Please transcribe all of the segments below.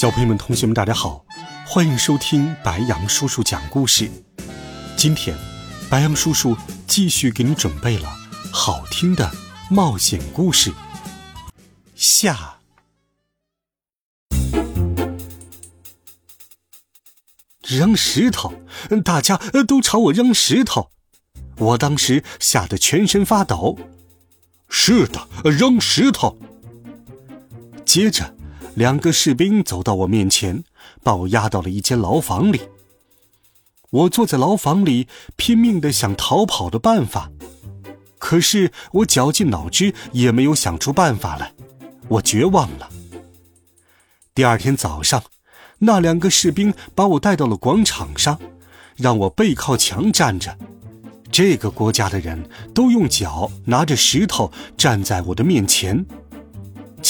小朋友们、同学们，大家好，欢迎收听白羊叔叔讲故事。今天，白羊叔叔继续给你准备了好听的冒险故事。下，扔石头，大家都朝我扔石头，我当时吓得全身发抖。是的，扔石头。接着。两个士兵走到我面前，把我押到了一间牢房里。我坐在牢房里，拼命的想逃跑的办法，可是我绞尽脑汁也没有想出办法来，我绝望了。第二天早上，那两个士兵把我带到了广场上，让我背靠墙站着。这个国家的人都用脚拿着石头站在我的面前。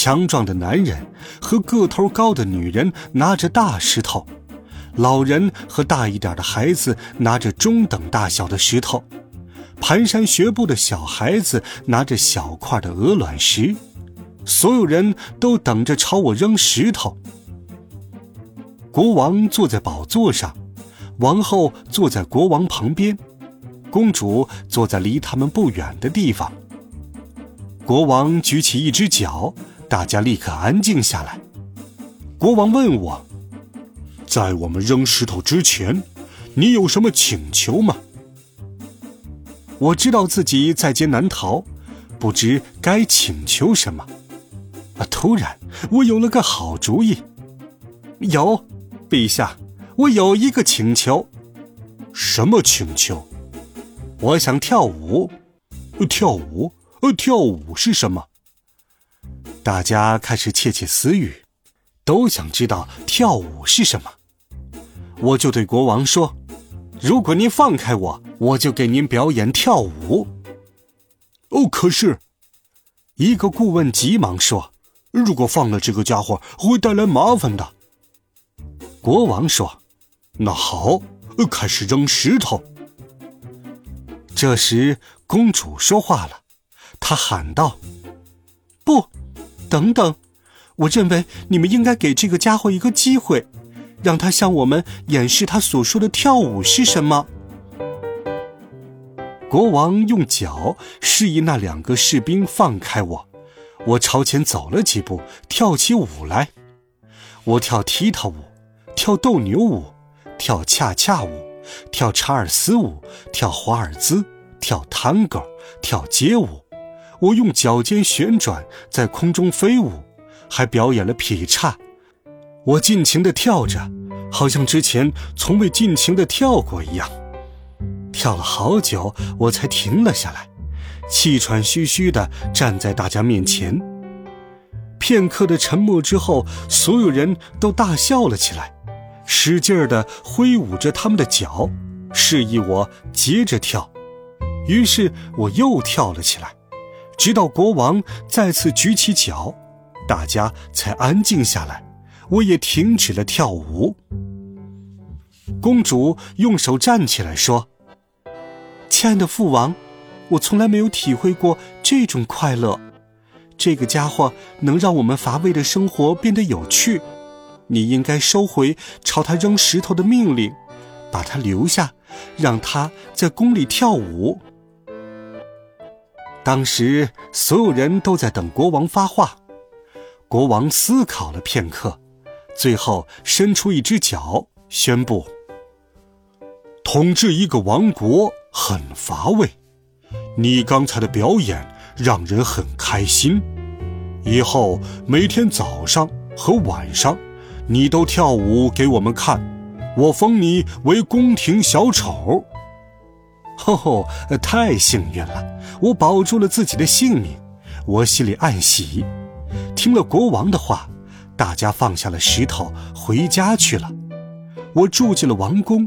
强壮的男人和个头高的女人拿着大石头，老人和大一点的孩子拿着中等大小的石头，蹒跚学步的小孩子拿着小块的鹅卵石，所有人都等着朝我扔石头。国王坐在宝座上，王后坐在国王旁边，公主坐在离他们不远的地方。国王举起一只脚。大家立刻安静下来。国王问我：“在我们扔石头之前，你有什么请求吗？”我知道自己在劫难逃，不知该请求什么。啊！突然，我有了个好主意。有，陛下，我有一个请求。什么请求？我想跳舞。跳舞？呃，跳舞是什么？大家开始窃窃私语，都想知道跳舞是什么。我就对国王说：“如果您放开我，我就给您表演跳舞。”哦，可是，一个顾问急忙说：“如果放了这个家伙，会带来麻烦的。”国王说：“那好，开始扔石头。”这时，公主说话了，她喊道：“不！”等等，我认为你们应该给这个家伙一个机会，让他向我们演示他所说的跳舞是什么。国王用脚示意那两个士兵放开我，我朝前走了几步，跳起舞来。我跳踢踏舞，跳斗牛舞，跳恰恰舞，跳查尔斯舞，跳华尔兹，跳探戈，跳街舞。我用脚尖旋转，在空中飞舞，还表演了劈叉。我尽情地跳着，好像之前从未尽情地跳过一样。跳了好久，我才停了下来，气喘吁吁地站在大家面前。片刻的沉默之后，所有人都大笑了起来，使劲儿地挥舞着他们的脚，示意我接着跳。于是我又跳了起来。直到国王再次举起脚，大家才安静下来，我也停止了跳舞。公主用手站起来说：“亲爱的父王，我从来没有体会过这种快乐。这个家伙能让我们乏味的生活变得有趣。你应该收回朝他扔石头的命令，把他留下，让他在宫里跳舞。”当时所有人都在等国王发话，国王思考了片刻，最后伸出一只脚，宣布：“统治一个王国很乏味，你刚才的表演让人很开心。以后每天早上和晚上，你都跳舞给我们看，我封你为宫廷小丑。”吼吼！太幸运了，我保住了自己的性命，我心里暗喜。听了国王的话，大家放下了石头，回家去了。我住进了王宫，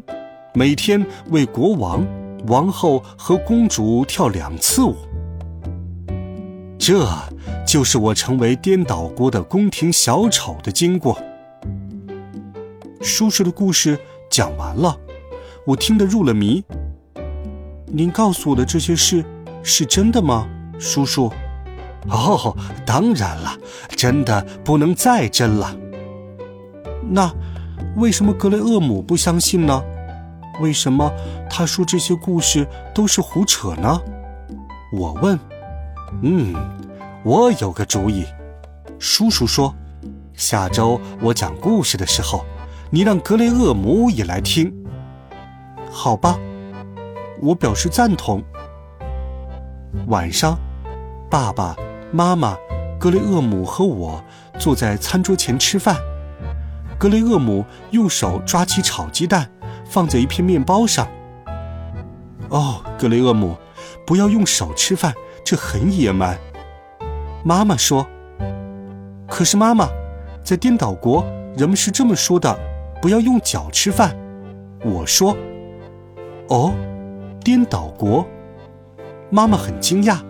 每天为国王、王后和公主跳两次舞。这就是我成为颠倒国的宫廷小丑的经过。叔叔的故事讲完了，我听得入了迷。您告诉我的这些事是真的吗，叔叔？哦，当然了，真的不能再真了。那为什么格雷厄姆不相信呢？为什么他说这些故事都是胡扯呢？我问。嗯，我有个主意。叔叔说，下周我讲故事的时候。你让格雷厄姆也来听，好吧？我表示赞同。晚上，爸爸妈妈、格雷厄姆和我坐在餐桌前吃饭。格雷厄姆用手抓起炒鸡蛋，放在一片面包上。哦，格雷厄姆，不要用手吃饭，这很野蛮。妈妈说。可是妈妈，在颠倒国，人们是这么说的。不要用脚吃饭，我说。哦，颠倒国，妈妈很惊讶。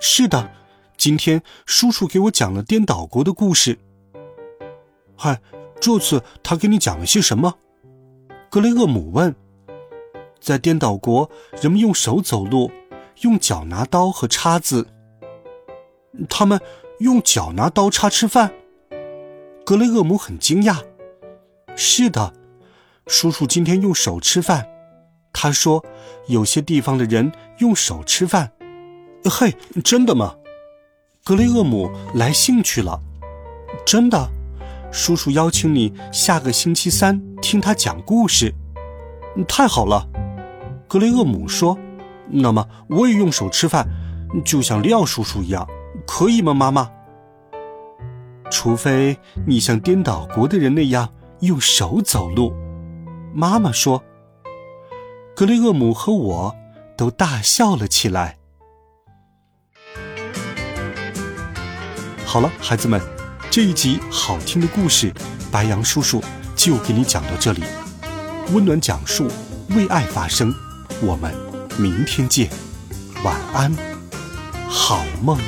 是的，今天叔叔给我讲了颠倒国的故事。嗨，这次他给你讲了些什么？格雷厄姆问。在颠倒国，人们用手走路，用脚拿刀和叉子。他们用脚拿刀叉吃饭。格雷厄姆很惊讶。是的，叔叔今天用手吃饭。他说，有些地方的人用手吃饭。嘿，真的吗？格雷厄姆来兴趣了。真的，叔叔邀请你下个星期三听他讲故事。太好了，格雷厄姆说。那么我也用手吃饭，就像利奥叔叔一样，可以吗，妈妈？除非你像颠倒国的人那样。用手走路，妈妈说。格雷厄姆和我都大笑了起来。好了，孩子们，这一集好听的故事，白杨叔叔就给你讲到这里。温暖讲述，为爱发声。我们明天见，晚安，好梦。